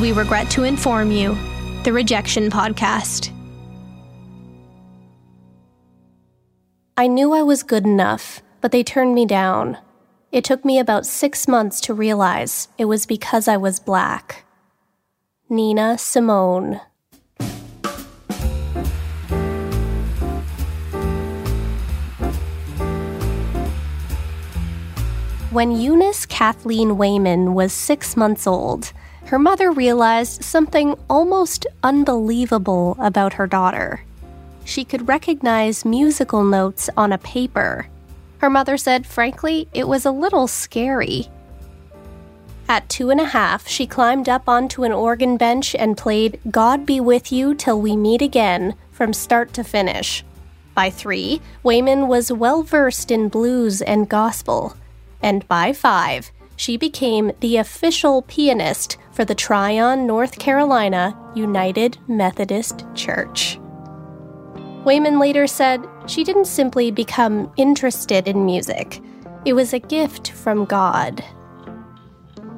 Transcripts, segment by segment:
We Regret to Inform You, the Rejection Podcast. I knew I was good enough, but they turned me down. It took me about six months to realize it was because I was black. Nina Simone. When Eunice Kathleen Waymon was six months old, her mother realized something almost unbelievable about her daughter. She could recognize musical notes on a paper. Her mother said, frankly, it was a little scary. At two and a half, she climbed up onto an organ bench and played God Be With You Till We Meet Again from start to finish. By three, Waymon was well versed in blues and gospel. And by five, she became the official pianist for the Tryon, North Carolina United Methodist Church. Waymon later said she didn't simply become interested in music, it was a gift from God.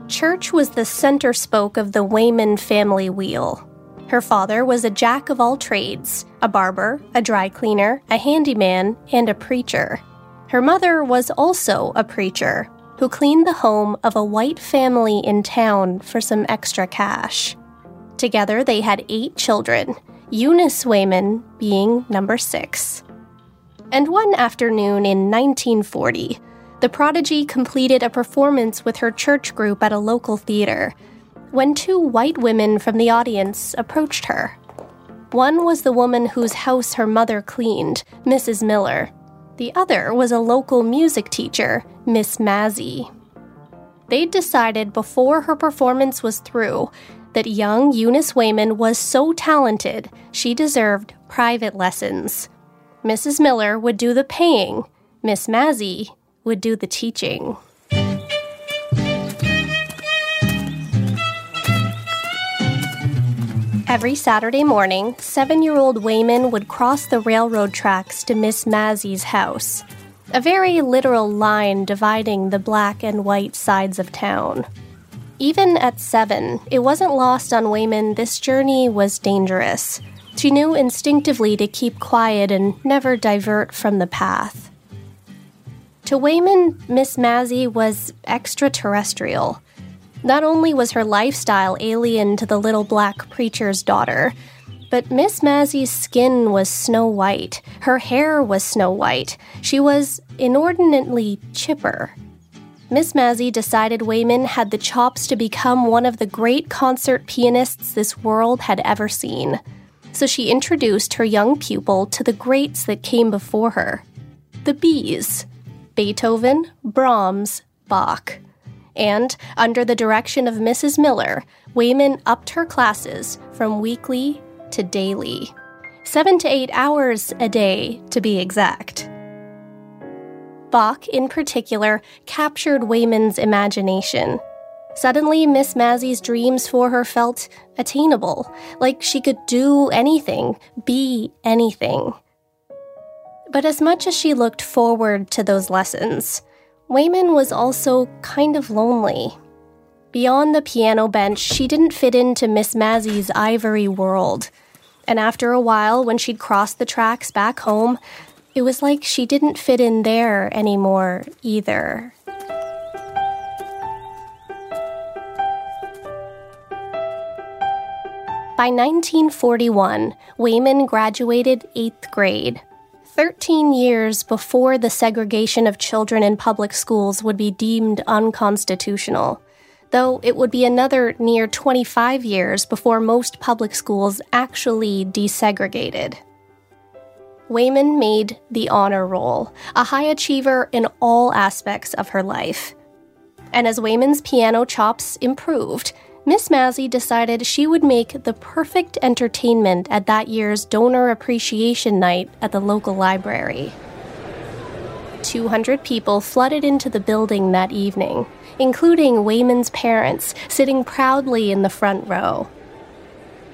Church was the center spoke of the Waymon family wheel. Her father was a jack of all trades a barber, a dry cleaner, a handyman, and a preacher. Her mother was also a preacher who cleaned the home of a white family in town for some extra cash. Together, they had eight children, Eunice Waymon being number six. And one afternoon in 1940, the prodigy completed a performance with her church group at a local theater when two white women from the audience approached her. One was the woman whose house her mother cleaned, Mrs. Miller. The other was a local music teacher, Miss Mazzy. They'd decided before her performance was through that young Eunice Waymon was so talented she deserved private lessons. Mrs. Miller would do the paying, Miss Mazzy would do the teaching. Every Saturday morning, seven year old Waymon would cross the railroad tracks to Miss Mazzy's house, a very literal line dividing the black and white sides of town. Even at seven, it wasn't lost on Waymon this journey was dangerous. She knew instinctively to keep quiet and never divert from the path. To Waymon, Miss Mazzy was extraterrestrial. Not only was her lifestyle alien to the little black preacher's daughter, but Miss Mazzy's skin was snow white, her hair was snow white, she was inordinately chipper. Miss Mazzy decided Waymon had the chops to become one of the great concert pianists this world had ever seen. So she introduced her young pupil to the greats that came before her the Bees Beethoven, Brahms, Bach. And, under the direction of Mrs. Miller, Waymon upped her classes from weekly to daily. Seven to eight hours a day, to be exact. Bach, in particular, captured Waymon's imagination. Suddenly, Miss Mazzy's dreams for her felt attainable, like she could do anything, be anything. But as much as she looked forward to those lessons, Waymon was also kind of lonely. Beyond the piano bench, she didn't fit into Miss Mazzy's ivory world. And after a while, when she'd crossed the tracks back home, it was like she didn't fit in there anymore either. By 1941, Waymon graduated eighth grade. 13 years before the segregation of children in public schools would be deemed unconstitutional though it would be another near 25 years before most public schools actually desegregated. Waymon made the honor roll, a high achiever in all aspects of her life. And as Waymon's piano chops improved, Miss Mazzy decided she would make the perfect entertainment at that year's donor appreciation night at the local library. 200 people flooded into the building that evening, including Waymon's parents sitting proudly in the front row.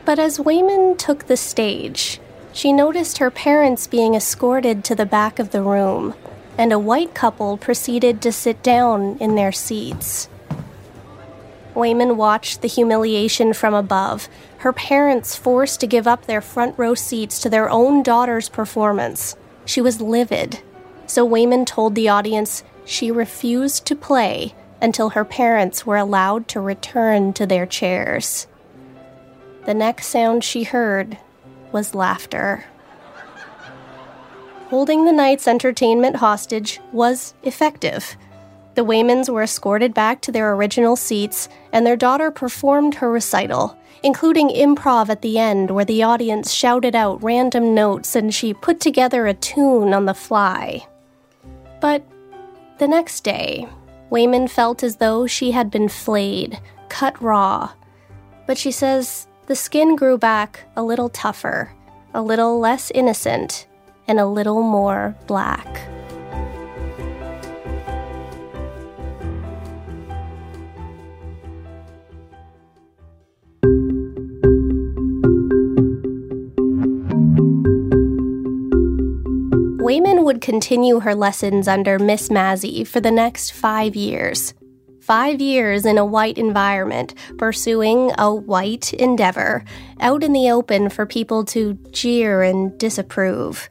But as Waymon took the stage, she noticed her parents being escorted to the back of the room, and a white couple proceeded to sit down in their seats. Waymon watched the humiliation from above, her parents forced to give up their front row seats to their own daughter's performance. She was livid, so Waymon told the audience she refused to play until her parents were allowed to return to their chairs. The next sound she heard was laughter. Holding the night's entertainment hostage was effective. The Waymons were escorted back to their original seats, and their daughter performed her recital, including improv at the end where the audience shouted out random notes and she put together a tune on the fly. But the next day, Waymon felt as though she had been flayed, cut raw. But she says the skin grew back a little tougher, a little less innocent, and a little more black. Waymon would continue her lessons under Miss Mazzy for the next five years. Five years in a white environment, pursuing a white endeavor, out in the open for people to jeer and disapprove.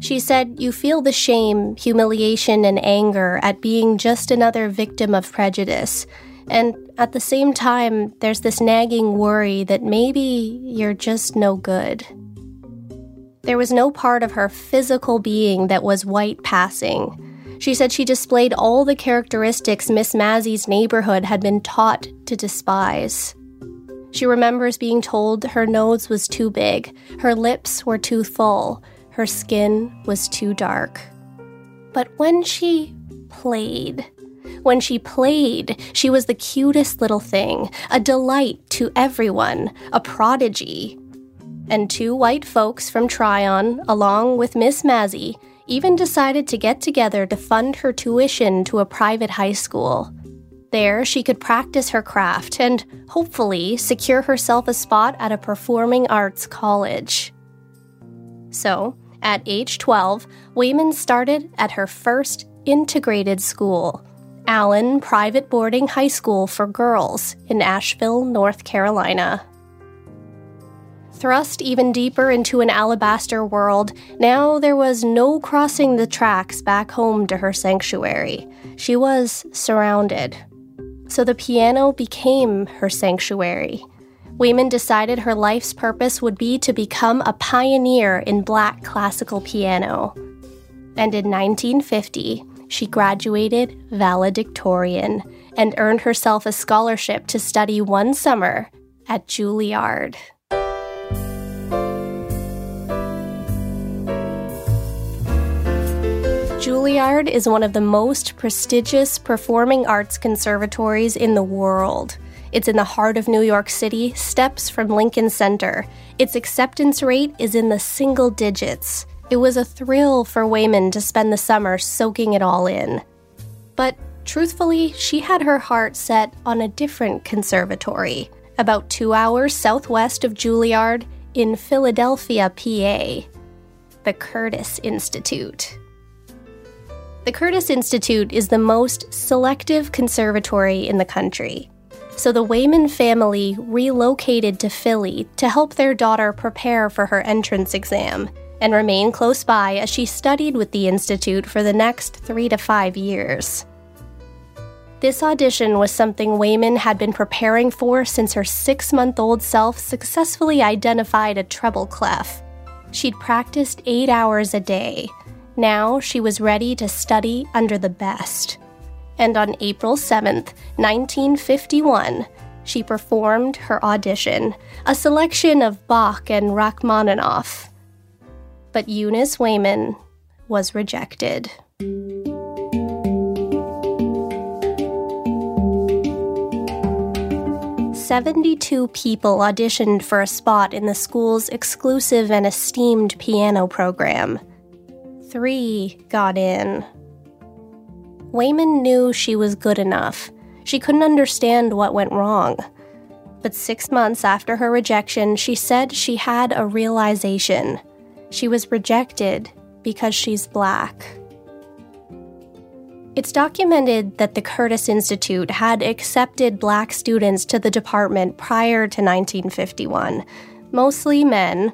She said, You feel the shame, humiliation, and anger at being just another victim of prejudice. And at the same time, there's this nagging worry that maybe you're just no good. There was no part of her physical being that was white passing. She said she displayed all the characteristics Miss Mazzy's neighborhood had been taught to despise. She remembers being told her nose was too big, her lips were too full, her skin was too dark. But when she played, when she played, she was the cutest little thing, a delight to everyone, a prodigy and two white folks from Tryon, along with Miss Mazzy, even decided to get together to fund her tuition to a private high school. There, she could practice her craft and, hopefully, secure herself a spot at a performing arts college. So, at age 12, Waymon started at her first integrated school, Allen Private Boarding High School for Girls in Asheville, North Carolina. Thrust even deeper into an alabaster world, now there was no crossing the tracks back home to her sanctuary. She was surrounded. So the piano became her sanctuary. Waymon decided her life's purpose would be to become a pioneer in black classical piano. And in 1950, she graduated valedictorian and earned herself a scholarship to study one summer at Juilliard. Juilliard is one of the most prestigious performing arts conservatories in the world. It's in the heart of New York City, steps from Lincoln Center. Its acceptance rate is in the single digits. It was a thrill for Waymon to spend the summer soaking it all in. But truthfully, she had her heart set on a different conservatory, about two hours southwest of Juilliard in Philadelphia, PA. The Curtis Institute. The Curtis Institute is the most selective conservatory in the country. So the Waymon family relocated to Philly to help their daughter prepare for her entrance exam and remain close by as she studied with the Institute for the next three to five years. This audition was something Waymon had been preparing for since her six month old self successfully identified a treble clef. She'd practiced eight hours a day, now she was ready to study under the best. And on April 7th, 1951, she performed her audition, a selection of Bach and Rachmaninoff. But Eunice Waymon was rejected. Seventy-two people auditioned for a spot in the school's exclusive and esteemed piano program three got in. Waymon knew she was good enough. She couldn't understand what went wrong. But six months after her rejection, she said she had a realization. She was rejected because she's black. It's documented that the Curtis Institute had accepted black students to the department prior to 1951, mostly men,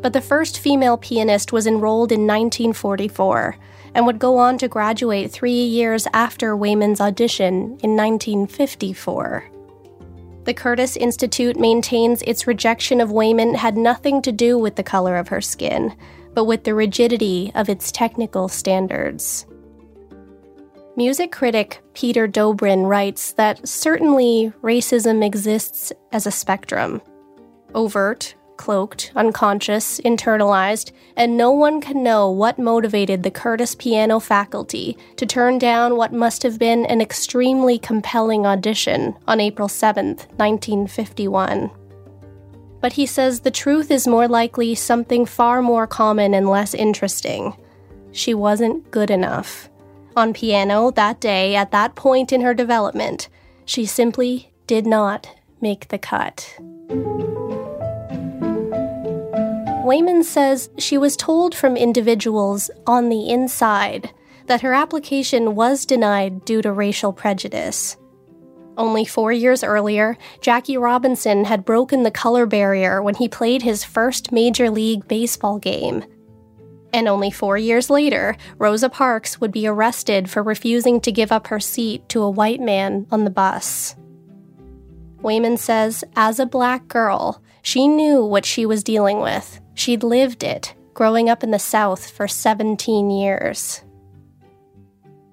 but the first female pianist was enrolled in 1944 and would go on to graduate three years after Waymon's audition in 1954. The Curtis Institute maintains its rejection of Waymon had nothing to do with the color of her skin, but with the rigidity of its technical standards. Music critic Peter Dobrin writes that certainly racism exists as a spectrum overt, cloaked, unconscious, internalized, and no one can know what motivated the Curtis piano faculty to turn down what must have been an extremely compelling audition on April 7, 1951. But he says the truth is more likely something far more common and less interesting. She wasn't good enough. On piano that day, at that point in her development, she simply did not make the cut. Waymon says she was told from individuals on the inside that her application was denied due to racial prejudice. Only four years earlier, Jackie Robinson had broken the color barrier when he played his first Major League Baseball game. And only four years later, Rosa Parks would be arrested for refusing to give up her seat to a white man on the bus. Waymon says, as a black girl, she knew what she was dealing with She'd lived it, growing up in the South for 17 years.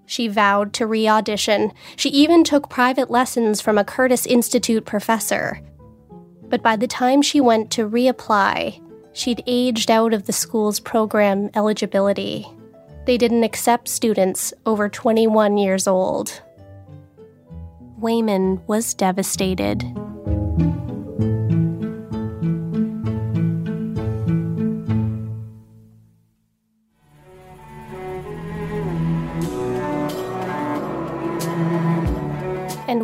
She vowed to re audition. She even took private lessons from a Curtis Institute professor. But by the time she went to reapply, she'd aged out of the school's program eligibility. They didn't accept students over 21 years old. Waymon was devastated.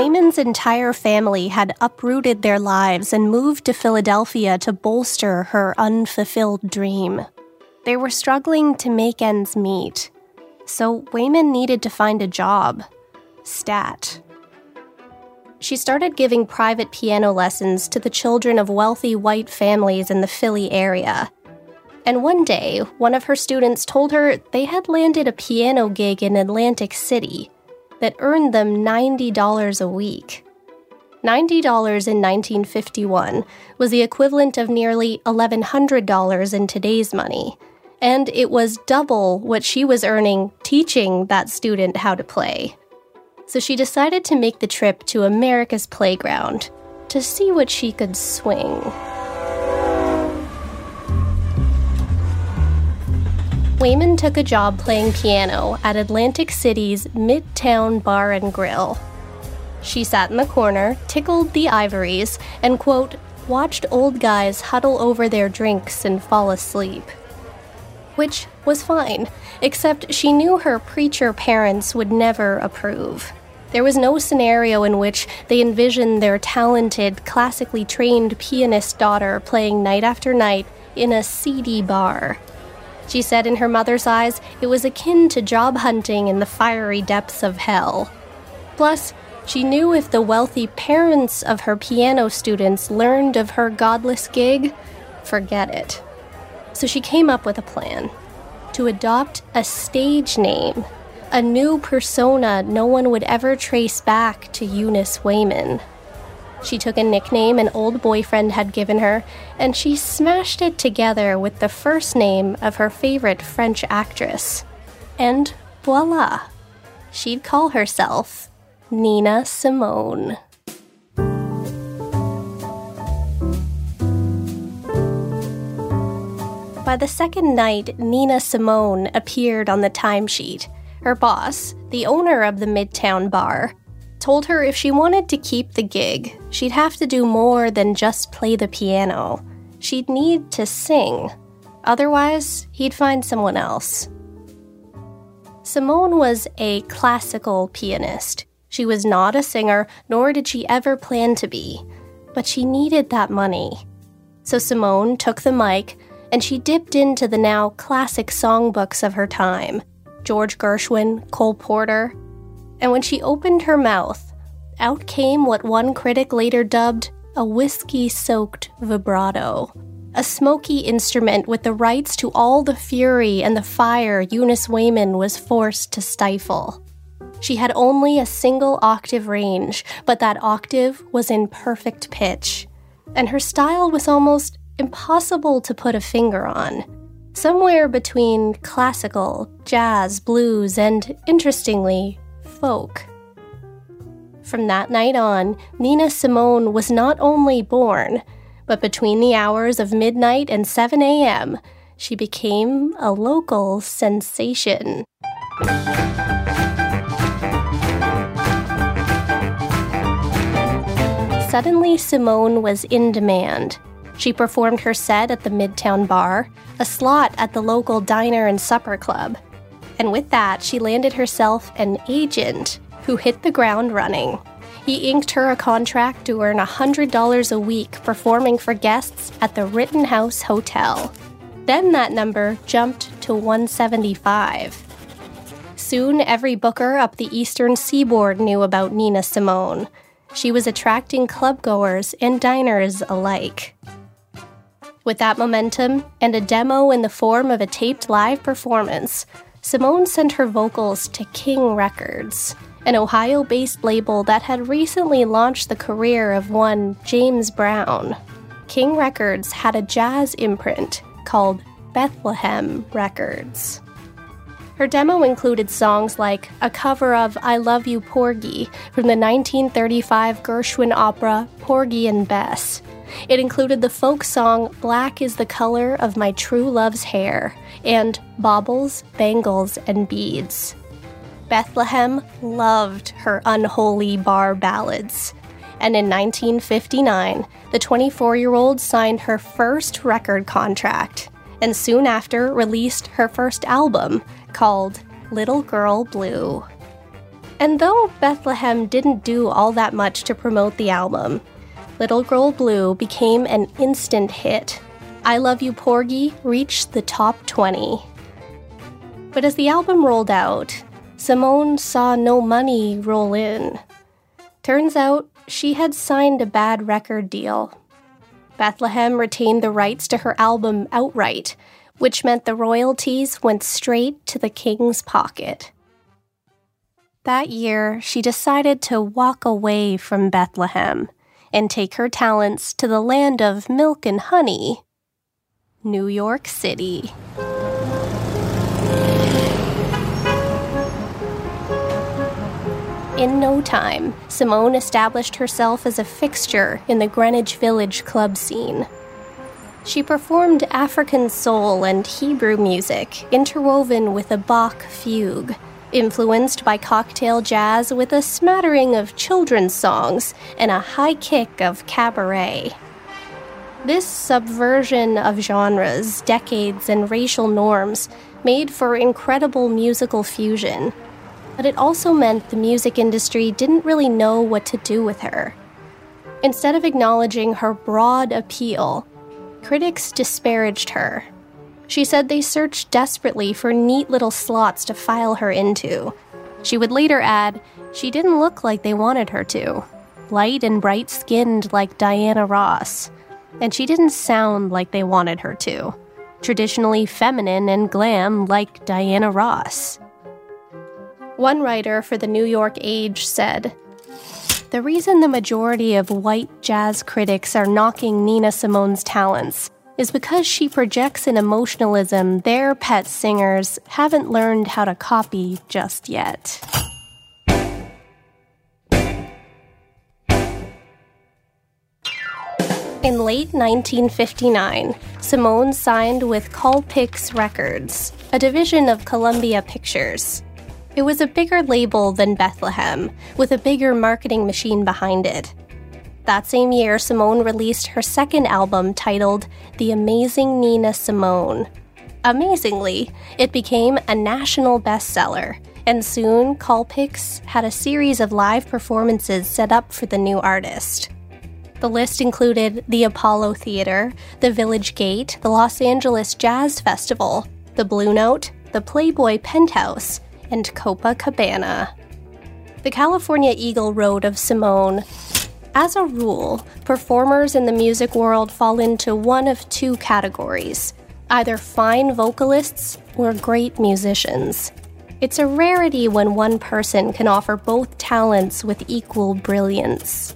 Waymon's entire family had uprooted their lives and moved to Philadelphia to bolster her unfulfilled dream. They were struggling to make ends meet, so Waymon needed to find a job. Stat. She started giving private piano lessons to the children of wealthy white families in the Philly area. And one day, one of her students told her they had landed a piano gig in Atlantic City that earned them $90 a week. $90 in 1951 was the equivalent of nearly $1,100 in today's money, and it was double what she was earning teaching that student how to play. So she decided to make the trip to America's Playground to see what she could swing. Waymon took a job playing piano at Atlantic City's Midtown Bar and Grill. She sat in the corner, tickled the ivories, and, quote, watched old guys huddle over their drinks and fall asleep. Which was fine, except she knew her preacher parents would never approve. There was no scenario in which they envisioned their talented, classically trained pianist daughter playing night after night in a seedy bar. She said in her mother's eyes it was akin to job hunting in the fiery depths of hell. Plus, she knew if the wealthy parents of her piano students learned of her godless gig, forget it. So she came up with a plan to adopt a stage name, a new persona no one would ever trace back to Eunice Waymon. She took a nickname an old boyfriend had given her, and she smashed it together with the first name of her favorite French actress. And voila! She'd call herself Nina Simone. By the second night, Nina Simone appeared on the timesheet. Her boss, the owner of the Midtown bar, told her if she wanted to keep the gig, she'd have to do more than just play the piano. She'd need to sing. Otherwise, he'd find someone else. Simone was a classical pianist. She was not a singer, nor did she ever plan to be, but she needed that money. So Simone took the mic and she dipped into the now classic songbooks of her time George Gershwin, Cole Porter. And when she opened her mouth, out came what one critic later dubbed a whiskey soaked vibrato. A smoky instrument with the rights to all the fury and the fire Eunice Waymon was forced to stifle. She had only a single octave range, but that octave was in perfect pitch. And her style was almost impossible to put a finger on. Somewhere between classical, jazz, blues, and, interestingly, From that night on, Nina Simone was not only born, but between the hours of midnight and 7 a.m., she became a local sensation. Suddenly, Simone was in demand. She performed her set at the Midtown Bar, a slot at the local diner and supper club. And with that, she landed herself an agent who hit the ground running. He inked her a contract to earn $100 a week performing for guests at the Rittenhouse Hotel. Then that number jumped to 175. Soon every booker up the eastern seaboard knew about Nina Simone. She was attracting clubgoers and diners alike. With that momentum and a demo in the form of a taped live performance, Simone sent her vocals to King Records, an Ohio based label that had recently launched the career of one James Brown. King Records had a jazz imprint called Bethlehem Records. Her demo included songs like a cover of I Love You Porgy from the 1935 Gershwin opera Porgy and Bess, it included the folk song Black is the Color of My True Love's Hair and Baubles, Bangles, and Beads. Bethlehem loved her unholy bar ballads. And in 1959, the 24 year old signed her first record contract and soon after released her first album called Little Girl Blue. And though Bethlehem didn't do all that much to promote the album, Little Girl Blue became an instant hit. I Love You Porgy reached the top 20. But as the album rolled out, Simone saw no money roll in. Turns out she had signed a bad record deal. Bethlehem retained the rights to her album outright, which meant the royalties went straight to the king's pocket. That year, she decided to walk away from Bethlehem and take her talents to the land of milk and honey, New York City. In no time, Simone established herself as a fixture in the Greenwich Village club scene. She performed African soul and Hebrew music interwoven with a Bach fugue influenced by cocktail jazz with a smattering of children's songs and a high kick of cabaret. This subversion of genres, decades, and racial norms made for incredible musical fusion, but it also meant the music industry didn't really know what to do with her. Instead of acknowledging her broad appeal, critics disparaged her she said they searched desperately for neat little slots to file her into. She would later add, she didn't look like they wanted her to. Light and bright skinned like Diana Ross. And she didn't sound like they wanted her to. Traditionally feminine and glam like Diana Ross. One writer for the New York Age said, The reason the majority of white jazz critics are knocking Nina Simone's talents is because she projects an emotionalism their pet singers haven't learned how to copy just yet. In late 1959, Simone signed with Colpix Records, a division of Columbia Pictures. It was a bigger label than Bethlehem, with a bigger marketing machine behind it, that same year, Simone released her second album titled The Amazing Nina Simone. Amazingly, it became a national bestseller and soon Colpix had a series of live performances set up for the new artist. The list included the Apollo Theater, the Village Gate, the Los Angeles Jazz Festival, the Blue Note, the Playboy Penthouse, and Copacabana. The California Eagle wrote of Simone As a rule, performers in the music world fall into one of two categories either fine vocalists or great musicians. It's a rarity when one person can offer both talents with equal brilliance.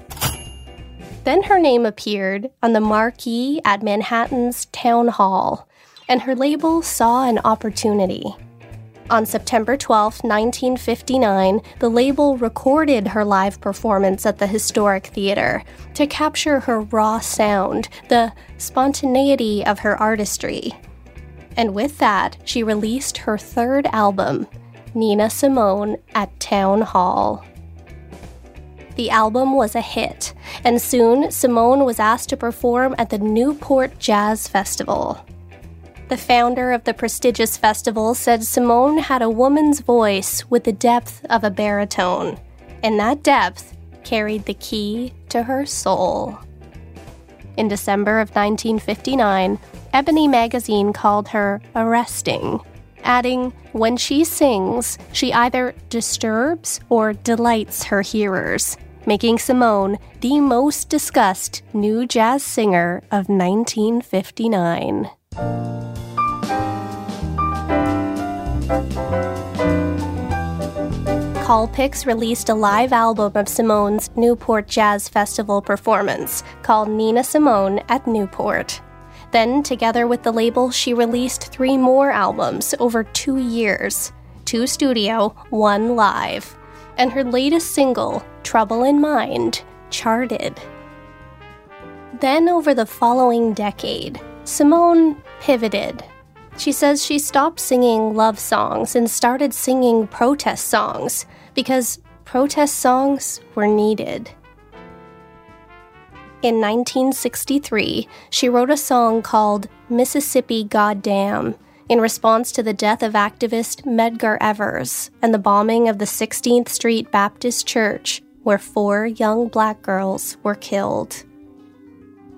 Then her name appeared on the marquee at Manhattan's Town Hall, and her label saw an opportunity. On September 12, 1959, the label recorded her live performance at the Historic Theater to capture her raw sound, the spontaneity of her artistry. And with that, she released her third album, Nina Simone, at Town Hall. The album was a hit, and soon Simone was asked to perform at the Newport Jazz Festival. The founder of the prestigious festival said Simone had a woman's voice with the depth of a baritone, and that depth carried the key to her soul. In December of 1959, Ebony magazine called her arresting, adding, When she sings, she either disturbs or delights her hearers making Simone the most discussed new jazz singer of 1959. Colpix released a live album of Simone's Newport Jazz Festival performance called Nina Simone at Newport. Then, together with the label, she released three more albums over two years two studio, one live and her latest single, Trouble in Mind, charted. Then, over the following decade, Simone pivoted. She says she stopped singing love songs and started singing protest songs because protest songs were needed. In 1963, she wrote a song called Mississippi Goddamn in response to the death of activist Medgar Evers and the bombing of the 16th Street Baptist Church, where four young black girls were killed.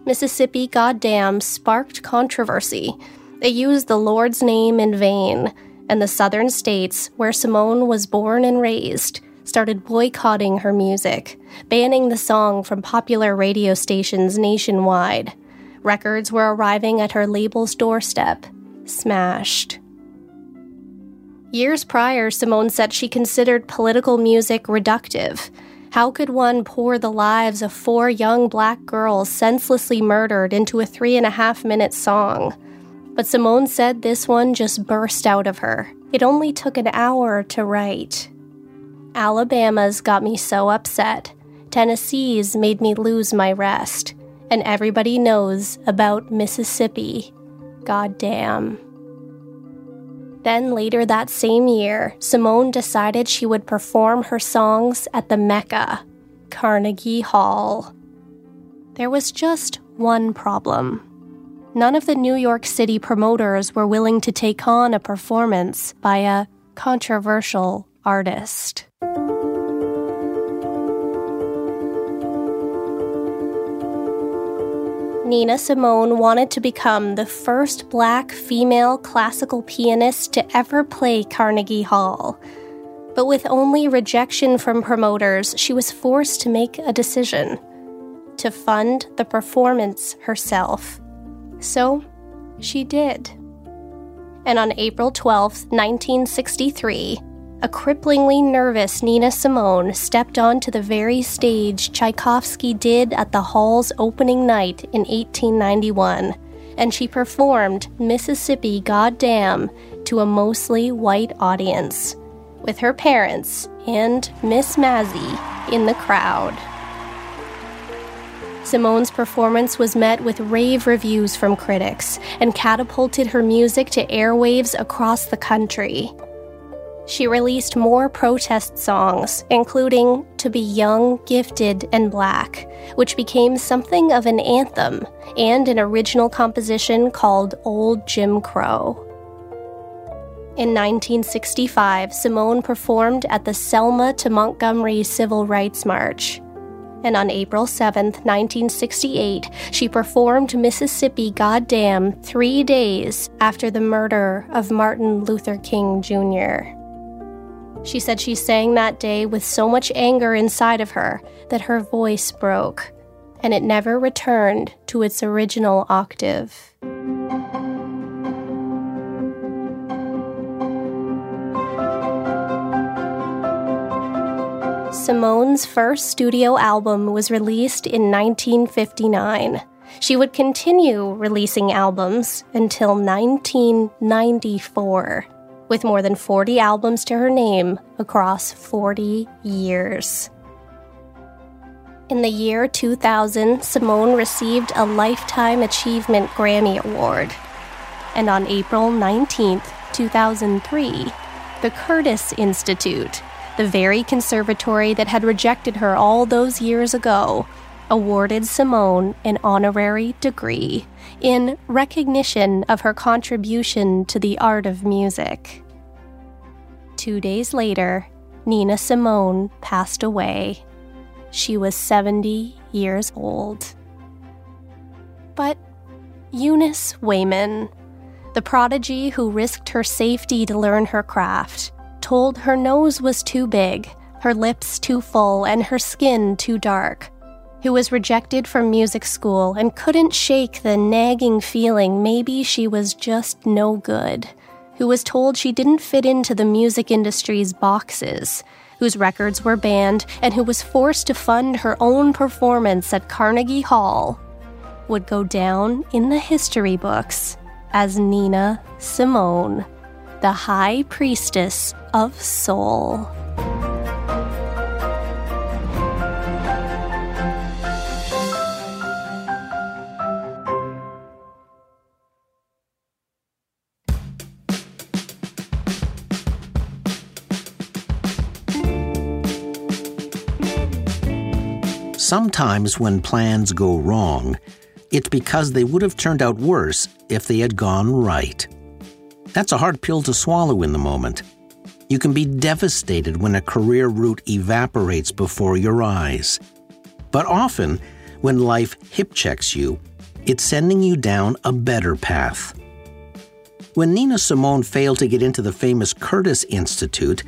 Mississippi Goddamn sparked controversy. It used the Lord's name in vain, and the southern states, where Simone was born and raised, started boycotting her music, banning the song from popular radio stations nationwide. Records were arriving at her label's doorstep, smashed. Years prior, Simone said she considered political music reductive. How could one pour the lives of four young black girls senselessly murdered into a three and a half minute song? But Simone said this one just burst out of her. It only took an hour to write. Alabama's got me so upset. Tennessee's made me lose my rest. And everybody knows about Mississippi. Goddamn. Then later that same year, Simone decided she would perform her songs at the Mecca, Carnegie Hall. There was just one problem. None of the New York City promoters were willing to take on a performance by a controversial artist. Nina Simone wanted to become the first black female classical pianist to ever play Carnegie Hall. But with only rejection from promoters, she was forced to make a decision to fund the performance herself. So she did. And on April 12, 1963, a cripplingly nervous Nina Simone stepped onto the very stage Tchaikovsky did at the Hall's opening night in 1891, and she performed Mississippi Goddamn to a mostly white audience, with her parents and Miss Mazzy in the crowd. Simone's performance was met with rave reviews from critics and catapulted her music to airwaves across the country. She released more protest songs, including To Be Young, Gifted, and Black, which became something of an anthem, and an original composition called Old Jim Crow. In 1965, Simone performed at the Selma to Montgomery Civil Rights March. And on April 7, 1968, she performed Mississippi Goddam three days after the murder of Martin Luther King Jr. She said she sang that day with so much anger inside of her that her voice broke, and it never returned to its original octave. Simone's first studio album was released in 1959. She would continue releasing albums until 1994, with more than 40 albums to her name across 40 years. In the year 2000, Simone received a Lifetime Achievement Grammy Award. And on April 19, 2003, the Curtis Institute the very conservatory that had rejected her all those years ago, awarded Simone an honorary degree in recognition of her contribution to the art of music. Two days later, Nina Simone passed away. She was 70 years old. But Eunice Waymon, the prodigy who risked her safety to learn her craft, told her nose was too big, her lips too full, and her skin too dark, who was rejected from music school and couldn't shake the nagging feeling maybe she was just no good, who was told she didn't fit into the music industry's boxes, whose records were banned, and who was forced to fund her own performance at Carnegie Hall, would go down in the history books as Nina Simone, the High Priestess of soul. Sometimes when plans go wrong, it's because they would have turned out worse if they had gone right. That's a hard pill to swallow in the moment. You can be devastated when a career route evaporates before your eyes. But often, when life hip checks you, it's sending you down a better path. When Nina Simone failed to get into the famous Curtis Institute,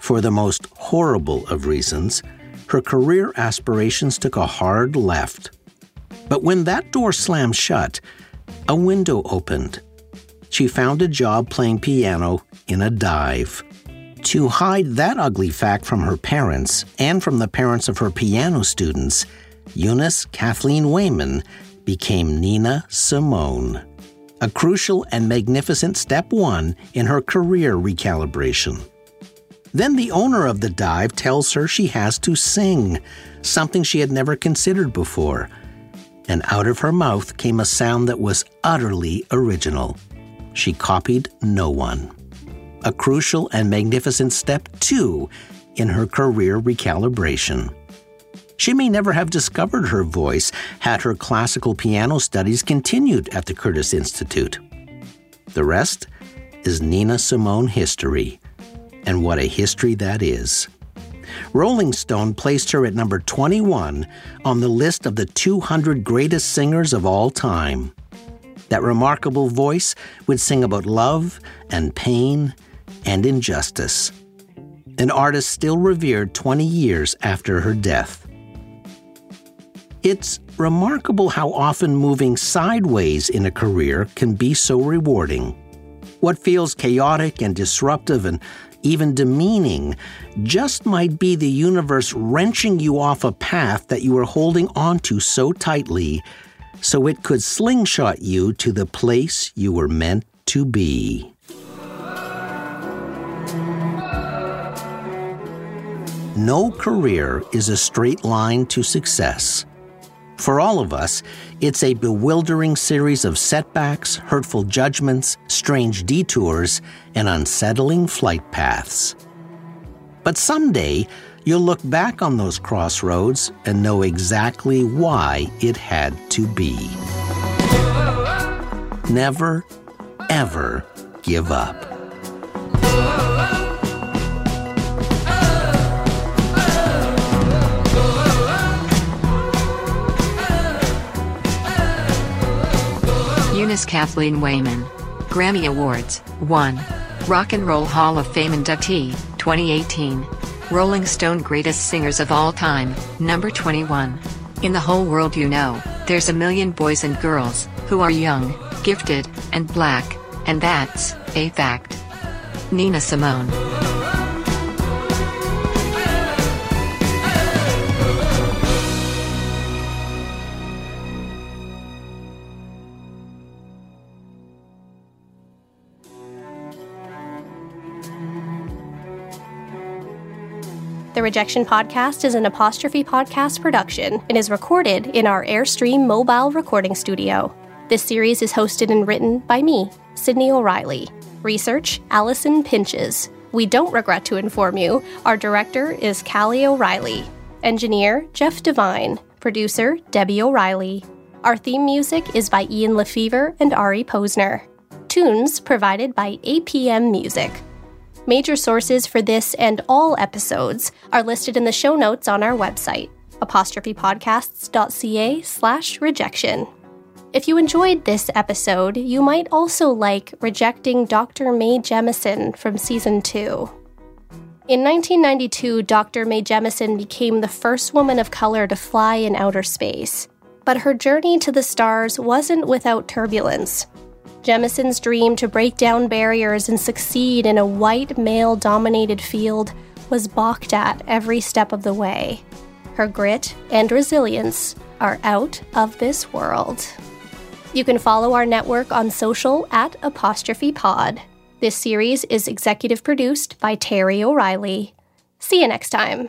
for the most horrible of reasons, her career aspirations took a hard left. But when that door slammed shut, a window opened. She found a job playing piano in a dive. To hide that ugly fact from her parents and from the parents of her piano students, Eunice Kathleen Waymon became Nina Simone, a crucial and magnificent step one in her career recalibration. Then the owner of the dive tells her she has to sing, something she had never considered before. And out of her mouth came a sound that was utterly original. She copied no one a crucial and magnificent step, too, in her career recalibration. She may never have discovered her voice had her classical piano studies continued at the Curtis Institute. The rest is Nina Simone history, and what a history that is. Rolling Stone placed her at number 21 on the list of the 200 greatest singers of all time. That remarkable voice would sing about love and pain and injustice. An artist still revered 20 years after her death. It's remarkable how often moving sideways in a career can be so rewarding. What feels chaotic and disruptive and even demeaning just might be the universe wrenching you off a path that you were holding onto so tightly so it could slingshot you to the place you were meant to be. No career is a straight line to success. For all of us, it's a bewildering series of setbacks, hurtful judgments, strange detours, and unsettling flight paths. But someday, you'll look back on those crossroads and know exactly why it had to be. Never, ever give up. Eunice Kathleen Waymon. Grammy Awards 1. Rock and Roll Hall of Fame inductee, 2018. Rolling Stone Greatest Singers of All Time, number 21. In the whole world, you know, there's a million boys and girls who are young, gifted, and black, and that's a fact. Nina Simone. The Rejection Podcast is an apostrophe podcast production and is recorded in our Airstream mobile recording studio. This series is hosted and written by me, Sydney O'Reilly. Research, Allison Pinches. We don't regret to inform you, our director is Callie O'Reilly. Engineer, Jeff Devine. Producer, Debbie O'Reilly. Our theme music is by Ian Lefevre and Ari Posner. Tunes provided by APM Music. Major sources for this and all episodes are listed in the show notes on our website, apostrophepodcasts.ca slash rejection. If you enjoyed this episode, you might also like Rejecting Dr. Mae Jemison from Season 2. In 1992, Dr. Mae Jemison became the first woman of color to fly in outer space. But her journey to the stars wasn't without turbulence. Jemison's dream to break down barriers and succeed in a white male dominated field was balked at every step of the way. Her grit and resilience are out of this world. You can follow our network on social at apostrophe pod. This series is executive produced by Terry O'Reilly. See you next time.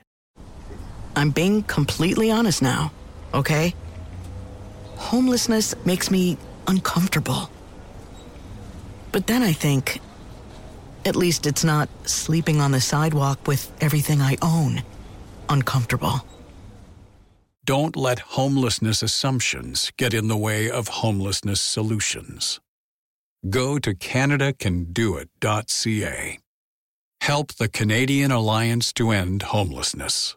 I'm being completely honest now, okay? Homelessness makes me uncomfortable. But then I think, at least it's not sleeping on the sidewalk with everything I own uncomfortable. Don't let homelessness assumptions get in the way of homelessness solutions. Go to CanadaCanDoIt.ca. Help the Canadian Alliance to End Homelessness.